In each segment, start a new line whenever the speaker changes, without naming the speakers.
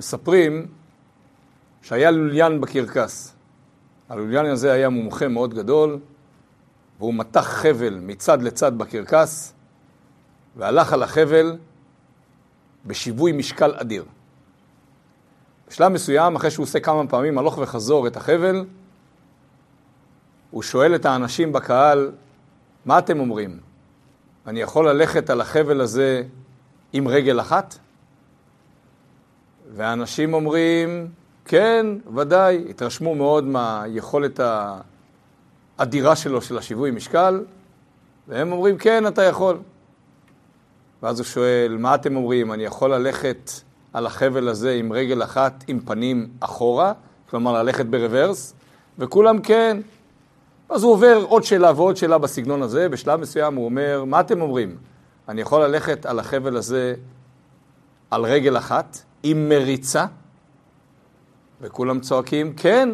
מספרים שהיה לוליין בקרקס. הלוליין הזה היה מומחה מאוד גדול, והוא מתח חבל מצד לצד בקרקס, והלך על החבל בשיווי משקל אדיר. בשלב מסוים, אחרי שהוא עושה כמה פעמים הלוך וחזור את החבל, הוא שואל את האנשים בקהל, מה אתם אומרים? אני יכול ללכת על החבל הזה עם רגל אחת? ואנשים אומרים, כן, ודאי, התרשמו מאוד מהיכולת האדירה שלו של השיווי משקל, והם אומרים, כן, אתה יכול. ואז הוא שואל, מה אתם אומרים, אני יכול ללכת על החבל הזה עם רגל אחת עם פנים אחורה, כלומר ללכת ברוורס, וכולם כן. אז הוא עובר עוד שאלה ועוד שאלה בסגנון הזה, בשלב מסוים הוא אומר, מה אתם אומרים? אני יכול ללכת על החבל הזה על רגל אחת, עם מריצה? וכולם צועקים, כן.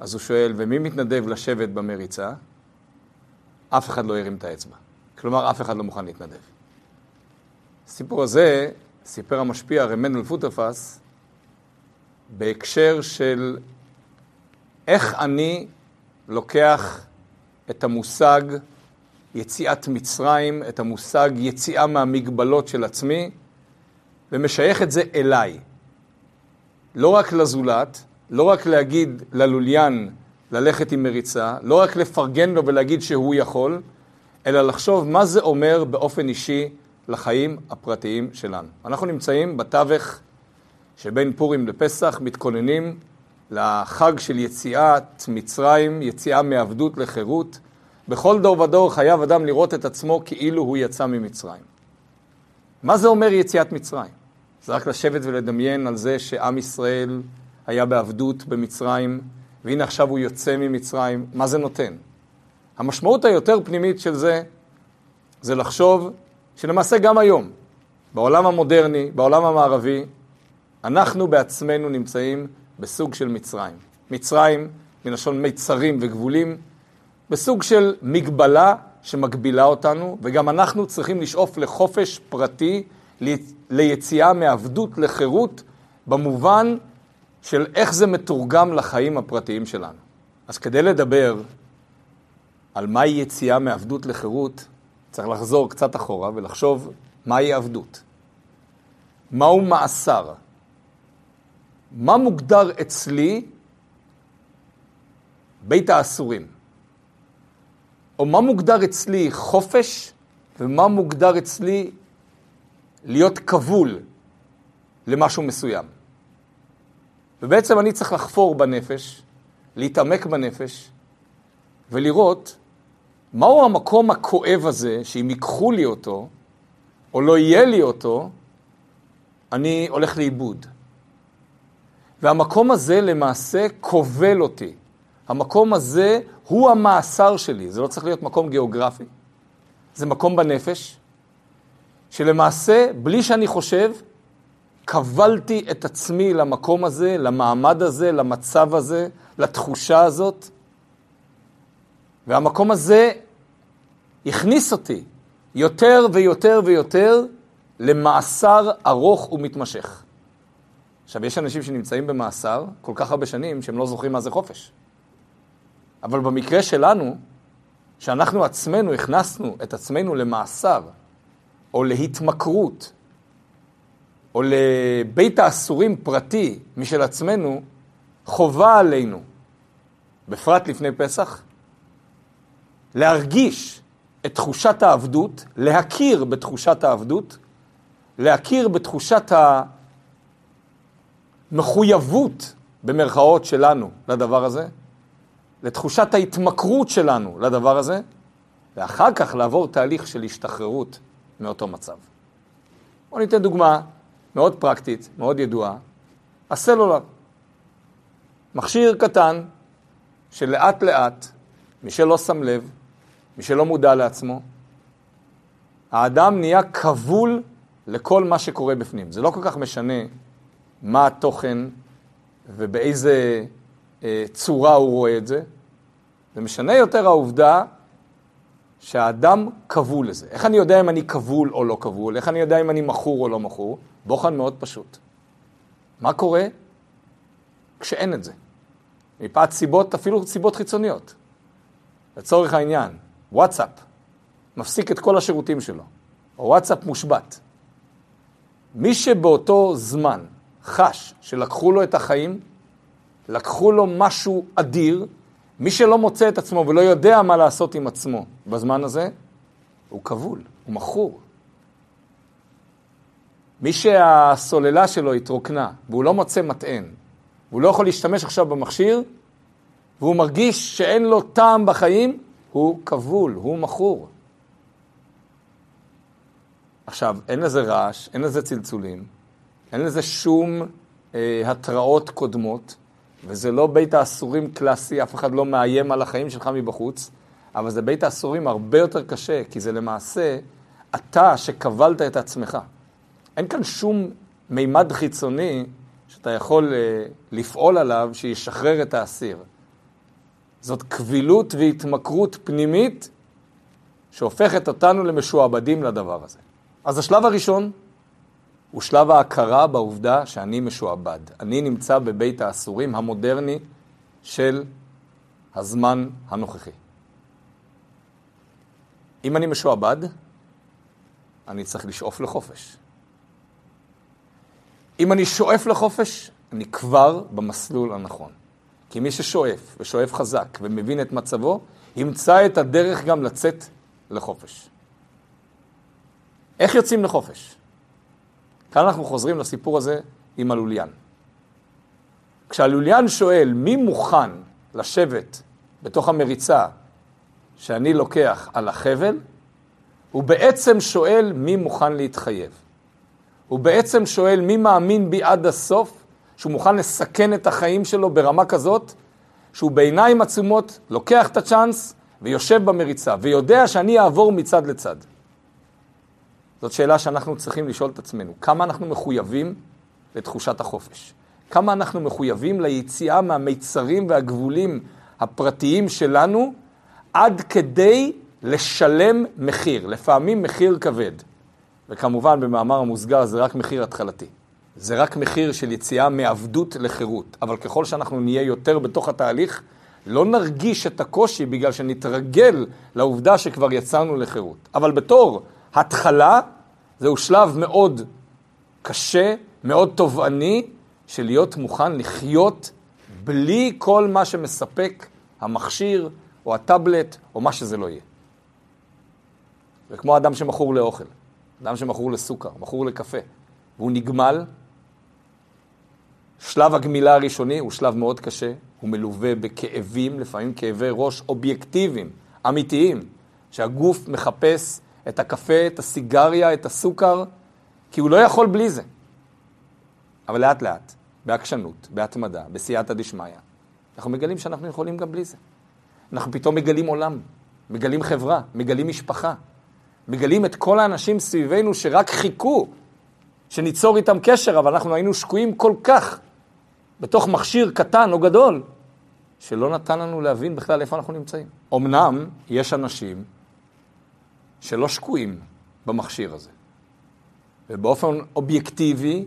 אז הוא שואל, ומי מתנדב לשבת במריצה? אף אחד לא הרים את האצבע. כלומר, אף אחד לא מוכן להתנדב. הסיפור הזה סיפר המשפיע רמנדל פוטרפס בהקשר של איך אני לוקח את המושג יציאת מצרים, את המושג יציאה מהמגבלות של עצמי, ומשייך את זה אליי. לא רק לזולת, לא רק להגיד ללוליין ללכת עם מריצה, לא רק לפרגן לו ולהגיד שהוא יכול, אלא לחשוב מה זה אומר באופן אישי לחיים הפרטיים שלנו. אנחנו נמצאים בתווך שבין פורים לפסח, מתכוננים לחג של יציאת מצרים, יציאה מעבדות לחירות. בכל דור ודור חייב אדם לראות את עצמו כאילו הוא יצא ממצרים. מה זה אומר יציאת מצרים? זה רק לשבת ולדמיין על זה שעם ישראל היה בעבדות במצרים, והנה עכשיו הוא יוצא ממצרים, מה זה נותן? המשמעות היותר פנימית של זה, זה לחשוב שלמעשה גם היום, בעולם המודרני, בעולם המערבי, אנחנו בעצמנו נמצאים בסוג של מצרים. מצרים, מלשון מיצרים וגבולים, בסוג של מגבלה שמגבילה אותנו, וגם אנחנו צריכים לשאוף לחופש פרטי, ליציאה מעבדות לחירות, במובן של איך זה מתורגם לחיים הפרטיים שלנו. אז כדי לדבר על מהי יציאה מעבדות לחירות, צריך לחזור קצת אחורה ולחשוב מהי עבדות. מהו מאסר? מה מוגדר אצלי בית האסורים? או מה מוגדר אצלי חופש, ומה מוגדר אצלי להיות כבול למשהו מסוים. ובעצם אני צריך לחפור בנפש, להתעמק בנפש, ולראות מהו המקום הכואב הזה, שאם ייקחו לי אותו, או לא יהיה לי אותו, אני הולך לאיבוד. והמקום הזה למעשה כובל אותי. המקום הזה הוא המאסר שלי, זה לא צריך להיות מקום גיאוגרפי, זה מקום בנפש, שלמעשה, בלי שאני חושב, כבלתי את עצמי למקום הזה, למעמד הזה, למצב הזה, לתחושה הזאת, והמקום הזה הכניס אותי יותר ויותר ויותר למאסר ארוך ומתמשך. עכשיו, יש אנשים שנמצאים במאסר כל כך הרבה שנים שהם לא זוכרים מה זה חופש. אבל במקרה שלנו, שאנחנו עצמנו הכנסנו את עצמנו למאסר, או להתמכרות, או לבית האסורים פרטי משל עצמנו, חובה עלינו, בפרט לפני פסח, להרגיש את תחושת העבדות, להכיר בתחושת העבדות, להכיר בתחושת המחויבות, במרכאות שלנו, לדבר הזה, לתחושת ההתמכרות שלנו לדבר הזה, ואחר כך לעבור תהליך של השתחררות מאותו מצב. בואו ניתן דוגמה מאוד פרקטית, מאוד ידועה, הסלולר. מכשיר קטן שלאט לאט, מי שלא שם לב, מי שלא מודע לעצמו, האדם נהיה כבול לכל מה שקורה בפנים. זה לא כל כך משנה מה התוכן ובאיזה אה, צורה הוא רואה את זה, זה משנה יותר העובדה שהאדם כבול לזה. איך אני יודע אם אני כבול או לא כבול? איך אני יודע אם אני מכור או לא מכור? בוחן מאוד פשוט. מה קורה כשאין את זה? מפאת סיבות, אפילו סיבות חיצוניות. לצורך העניין, וואטסאפ מפסיק את כל השירותים שלו, או וואטסאפ מושבת. מי שבאותו זמן חש שלקחו לו את החיים, לקחו לו משהו אדיר, מי שלא מוצא את עצמו ולא יודע מה לעשות עם עצמו בזמן הזה, הוא כבול, הוא מכור. מי שהסוללה שלו התרוקנה והוא לא מוצא מטען, והוא לא יכול להשתמש עכשיו במכשיר, והוא מרגיש שאין לו טעם בחיים, הוא כבול, הוא מכור. עכשיו, אין לזה רעש, אין לזה צלצולים, אין לזה שום אה, התראות קודמות, וזה לא בית האסורים קלאסי, אף אחד לא מאיים על החיים שלך מבחוץ, אבל זה בית האסורים הרבה יותר קשה, כי זה למעשה אתה שכבלת את עצמך. אין כאן שום מימד חיצוני שאתה יכול אה, לפעול עליו שישחרר את האסיר. זאת קבילות והתמכרות פנימית שהופכת אותנו למשועבדים לדבר הזה. אז השלב הראשון הוא שלב ההכרה בעובדה שאני משועבד. אני נמצא בבית האסורים המודרני של הזמן הנוכחי. אם אני משועבד, אני צריך לשאוף לחופש. אם אני שואף לחופש, אני כבר במסלול הנכון. כי מי ששואף, ושואף חזק, ומבין את מצבו, ימצא את הדרך גם לצאת לחופש. איך יוצאים לחופש? כאן אנחנו חוזרים לסיפור הזה עם הלוליין. כשהלוליין שואל מי מוכן לשבת בתוך המריצה שאני לוקח על החבל, הוא בעצם שואל מי מוכן להתחייב. הוא בעצם שואל מי מאמין בי עד הסוף, שהוא מוכן לסכן את החיים שלו ברמה כזאת, שהוא בעיניים עצומות לוקח את הצ'אנס ויושב במריצה, ויודע שאני אעבור מצד לצד. זאת שאלה שאנחנו צריכים לשאול את עצמנו. כמה אנחנו מחויבים לתחושת החופש? כמה אנחנו מחויבים ליציאה מהמיצרים והגבולים הפרטיים שלנו עד כדי לשלם מחיר, לפעמים מחיר כבד. וכמובן, במאמר המוסגר זה רק מחיר התחלתי. זה רק מחיר של יציאה מעבדות לחירות. אבל ככל שאנחנו נהיה יותר בתוך התהליך, לא נרגיש את הקושי בגלל שנתרגל לעובדה שכבר יצאנו לחירות. אבל בתור התחלה, זהו שלב מאוד קשה, מאוד תובעני, של להיות מוכן לחיות בלי כל מה שמספק המכשיר או הטאבלט או מה שזה לא יהיה. זה כמו אדם שמכור לאוכל, אדם שמכור לסוכר, מכור לקפה, והוא נגמל. שלב הגמילה הראשוני הוא שלב מאוד קשה, הוא מלווה בכאבים, לפעמים כאבי ראש אובייקטיביים, אמיתיים, שהגוף מחפש את הקפה, את הסיגריה, את הסוכר, כי הוא לא יכול בלי זה. אבל לאט לאט, בעקשנות, בהתמדה, בסייעתא דשמיא, אנחנו מגלים שאנחנו יכולים גם בלי זה. אנחנו פתאום מגלים עולם, מגלים חברה, מגלים משפחה, מגלים את כל האנשים סביבנו שרק חיכו שניצור איתם קשר, אבל אנחנו היינו שקועים כל כך בתוך מכשיר קטן או גדול, שלא נתן לנו להבין בכלל איפה אנחנו נמצאים. אמנם יש אנשים שלא שקועים במכשיר הזה, ובאופן אובייקטיבי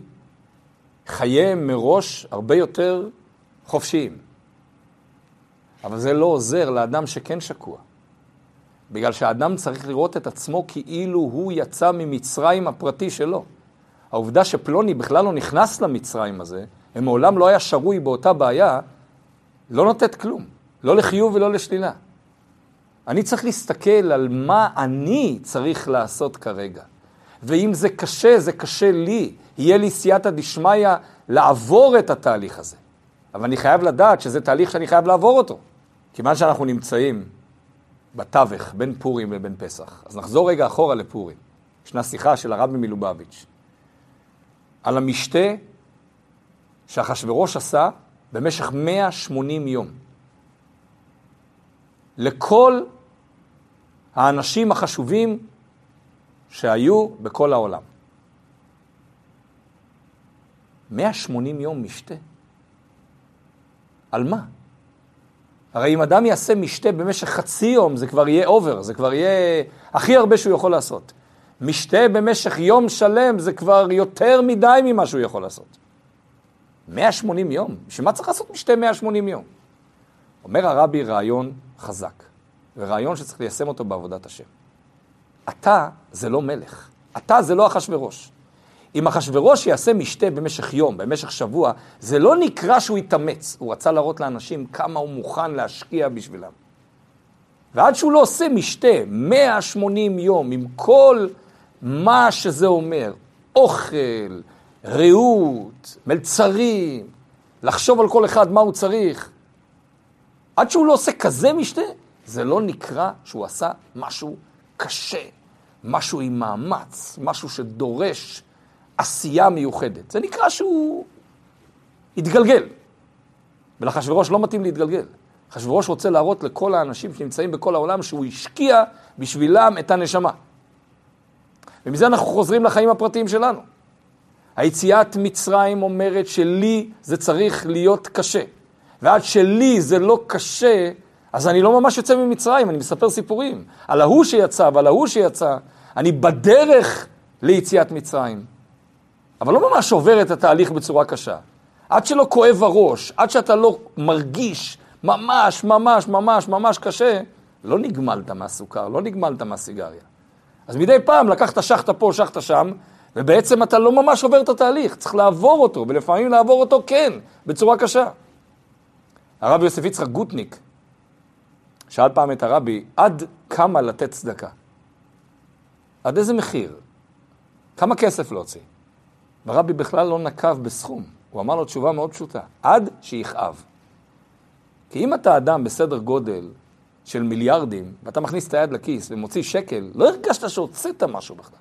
חייהם מראש הרבה יותר חופשיים. אבל זה לא עוזר לאדם שכן שקוע. בגלל שהאדם צריך לראות את עצמו כאילו הוא יצא ממצרים הפרטי שלו. העובדה שפלוני בכלל לא נכנס למצרים הזה, ומעולם לא היה שרוי באותה בעיה, לא נותנת כלום. לא לחיוב ולא לשלילה. אני צריך להסתכל על מה אני צריך לעשות כרגע. ואם זה קשה, זה קשה לי. יהיה לי סייעתא דשמיא לעבור את התהליך הזה. אבל אני חייב לדעת שזה תהליך שאני חייב לעבור אותו. כיוון שאנחנו נמצאים בתווך בין פורים לבין פסח, אז נחזור רגע אחורה לפורים. ישנה שיחה של הרבי מלובביץ' על המשתה שאחשוורוש עשה במשך 180 יום. לכל האנשים החשובים שהיו בכל העולם. 180 יום משתה. על מה? הרי אם אדם יעשה משתה במשך חצי יום, זה כבר יהיה אובר, זה כבר יהיה הכי הרבה שהוא יכול לעשות. משתה במשך יום שלם זה כבר יותר מדי ממה שהוא יכול לעשות. 180 יום? בשביל מה צריך לעשות משתה 180 יום? אומר הרבי רעיון חזק, ורעיון שצריך ליישם אותו בעבודת השם. אתה זה לא מלך, אתה זה לא אחשורוש. אם אחשורוש יעשה משתה במשך יום, במשך שבוע, זה לא נקרא שהוא יתאמץ. הוא רצה להראות לאנשים כמה הוא מוכן להשקיע בשבילם. ועד שהוא לא עושה משתה 180 יום עם כל מה שזה אומר, אוכל, ריהוט, מלצרים, לחשוב על כל אחד מה הוא צריך, עד שהוא לא עושה כזה משתה, זה לא נקרא שהוא עשה משהו קשה, משהו עם מאמץ, משהו שדורש עשייה מיוחדת. זה נקרא שהוא התגלגל. ולאחשוורוש לא מתאים להתגלגל. אחשוורוש רוצה להראות לכל האנשים שנמצאים בכל העולם שהוא השקיע בשבילם את הנשמה. ומזה אנחנו חוזרים לחיים הפרטיים שלנו. היציאת מצרים אומרת שלי זה צריך להיות קשה. ועד שלי זה לא קשה, אז אני לא ממש יוצא ממצרים, אני מספר סיפורים. על ההוא שיצא ועל ההוא שיצא. אני בדרך ליציאת מצרים. אבל לא ממש עובר את התהליך בצורה קשה. עד שלא כואב הראש, עד שאתה לא מרגיש ממש, ממש, ממש, ממש קשה, לא נגמלת מהסוכר, לא נגמלת מהסיגריה. אז מדי פעם לקחת שחטה פה, שחטה שם, ובעצם אתה לא ממש עובר את התהליך, צריך לעבור אותו, ולפעמים לעבור אותו כן, בצורה קשה. הרב יוסף יצחק גוטניק שאל פעם את הרבי, עד כמה לתת צדקה? עד איזה מחיר? כמה כסף להוציא? והרבי בכלל לא נקב בסכום, הוא אמר לו תשובה מאוד פשוטה, עד שיכאב. כי אם אתה אדם בסדר גודל של מיליארדים, ואתה מכניס את היד לכיס ומוציא שקל, לא הרגשת שהוצאת משהו בכלל.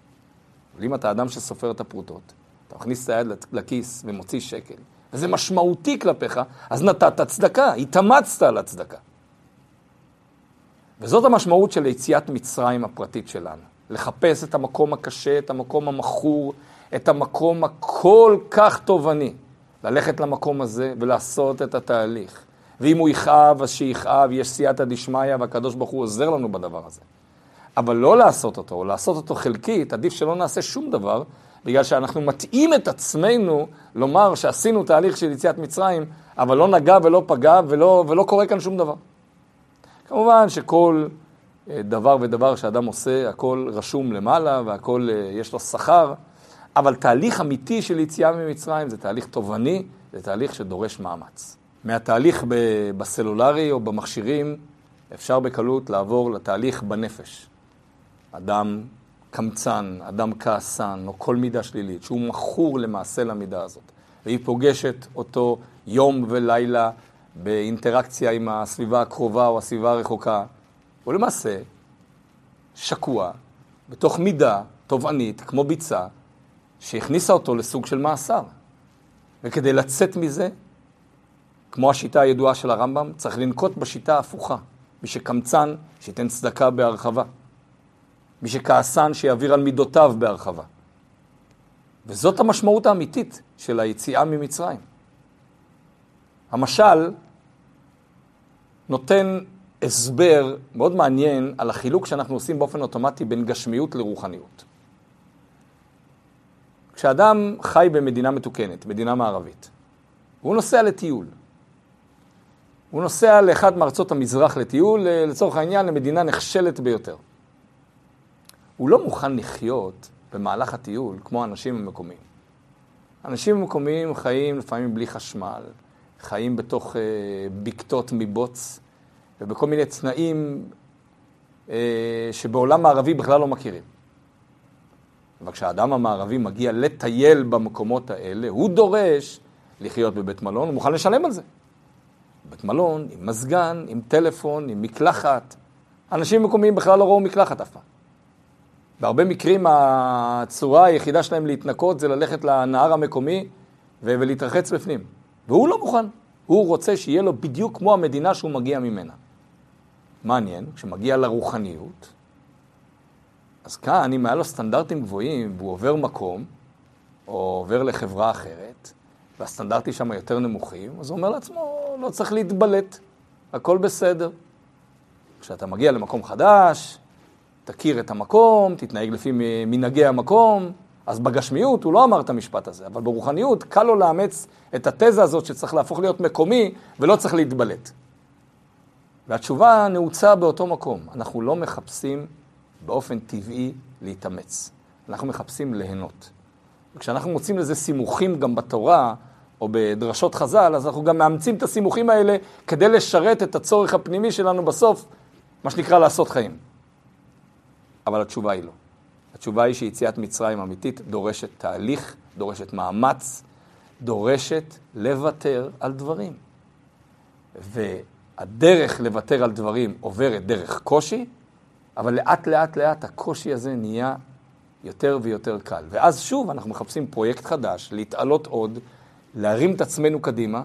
אבל אם אתה אדם שסופר את הפרוטות, אתה מכניס את היד לכיס ומוציא שקל, וזה משמעותי כלפיך, אז נתת צדקה, התאמצת על הצדקה. וזאת המשמעות של יציאת מצרים הפרטית שלנו. לחפש את המקום הקשה, את המקום המכור, את המקום הכל כך תובעני. ללכת למקום הזה ולעשות את התהליך. ואם הוא יכאב, אז שיכאב, יש סייעתא דשמיא, והקדוש ברוך הוא עוזר לנו בדבר הזה. אבל לא לעשות אותו, או לעשות אותו חלקית, עדיף שלא נעשה שום דבר, בגלל שאנחנו מטעים את עצמנו לומר שעשינו תהליך של יציאת מצרים, אבל לא נגע ולא פגע ולא, ולא קורה כאן שום דבר. כמובן שכל אה, דבר ודבר שאדם עושה, הכל רשום למעלה והכל אה, יש לו שכר, אבל תהליך אמיתי של יציאה ממצרים זה תהליך תובעני, זה תהליך שדורש מאמץ. מהתהליך בסלולרי או במכשירים אפשר בקלות לעבור לתהליך בנפש. אדם קמצן, אדם כעסן, או כל מידה שלילית, שהוא מכור למעשה למידה הזאת, והיא פוגשת אותו יום ולילה באינטראקציה עם הסביבה הקרובה או הסביבה הרחוקה, הוא למעשה שקוע בתוך מידה תובענית, כמו ביצה, שהכניסה אותו לסוג של מאסר. וכדי לצאת מזה, כמו השיטה הידועה של הרמב"ם, צריך לנקוט בשיטה ההפוכה. מי שקמצן, שייתן צדקה בהרחבה. מי שכעסן, שיעביר על מידותיו בהרחבה. וזאת המשמעות האמיתית של היציאה ממצרים. המשל נותן הסבר מאוד מעניין על החילוק שאנחנו עושים באופן אוטומטי בין גשמיות לרוחניות. כשאדם חי במדינה מתוקנת, מדינה מערבית, והוא נוסע לטיול, הוא נוסע לאחד מארצות המזרח לטיול, לצורך העניין למדינה נחשלת ביותר. הוא לא מוכן לחיות במהלך הטיול כמו האנשים המקומיים. אנשים מקומיים חיים לפעמים בלי חשמל, חיים בתוך אה, בקתות מבוץ ובכל מיני תנאים אה, שבעולם מערבי בכלל לא מכירים. אבל כשהאדם המערבי מגיע לטייל במקומות האלה, הוא דורש לחיות בבית מלון, הוא מוכן לשלם על זה. בית מלון, עם מזגן, עם טלפון, עם מקלחת. אנשים מקומיים בכלל לא ראו מקלחת אף פעם. בהרבה מקרים הצורה היחידה שלהם להתנקות זה ללכת לנהר המקומי ולהתרחץ בפנים. והוא לא מוכן. הוא רוצה שיהיה לו בדיוק כמו המדינה שהוא מגיע ממנה. מעניין, כשמגיע לרוחניות, אז כאן, אם היה לו סטנדרטים גבוהים והוא עובר מקום, או עובר לחברה אחרת, והסטנדרטים שם יותר נמוכים, אז הוא אומר לעצמו, לא צריך להתבלט, הכל בסדר. כשאתה מגיע למקום חדש, תכיר את המקום, תתנהג לפי מנהגי המקום, אז בגשמיות הוא לא אמר את המשפט הזה, אבל ברוחניות קל לו לאמץ את התזה הזאת שצריך להפוך להיות מקומי ולא צריך להתבלט. והתשובה נעוצה באותו מקום. אנחנו לא מחפשים באופן טבעי להתאמץ. אנחנו מחפשים ליהנות. וכשאנחנו מוצאים לזה סימוכים גם בתורה או בדרשות חז"ל, אז אנחנו גם מאמצים את הסימוכים האלה כדי לשרת את הצורך הפנימי שלנו בסוף, מה שנקרא לעשות חיים. אבל התשובה היא לא. התשובה היא שיציאת מצרים אמיתית דורשת תהליך, דורשת מאמץ, דורשת לוותר על דברים. והדרך לוותר על דברים עוברת דרך קושי, אבל לאט לאט לאט הקושי הזה נהיה יותר ויותר קל. ואז שוב אנחנו מחפשים פרויקט חדש, להתעלות עוד, להרים את עצמנו קדימה,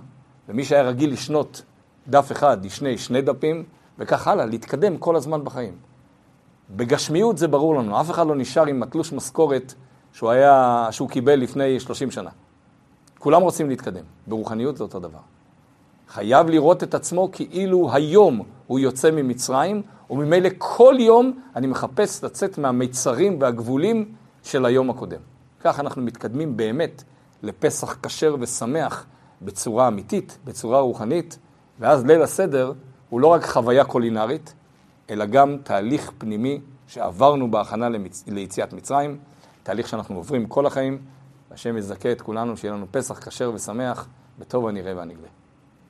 ומי שהיה רגיל לשנות דף אחד, ישנה שני דפים, וכך הלאה, להתקדם כל הזמן בחיים. בגשמיות זה ברור לנו, אף אחד לא נשאר עם התלוש משכורת שהוא, היה, שהוא קיבל לפני 30 שנה. כולם רוצים להתקדם, ברוחניות זה אותו דבר. חייב לראות את עצמו כאילו היום הוא יוצא ממצרים, וממילא כל יום אני מחפש לצאת מהמיצרים והגבולים של היום הקודם. כך אנחנו מתקדמים באמת לפסח כשר ושמח בצורה אמיתית, בצורה רוחנית, ואז ליל הסדר הוא לא רק חוויה קולינרית, אלא גם תהליך פנימי שעברנו בהכנה למצ... ליציאת מצרים, תהליך שאנחנו עוברים כל החיים, והשם יזכה את כולנו, שיהיה לנו פסח כשר ושמח, בטוב הנראה והנגלה.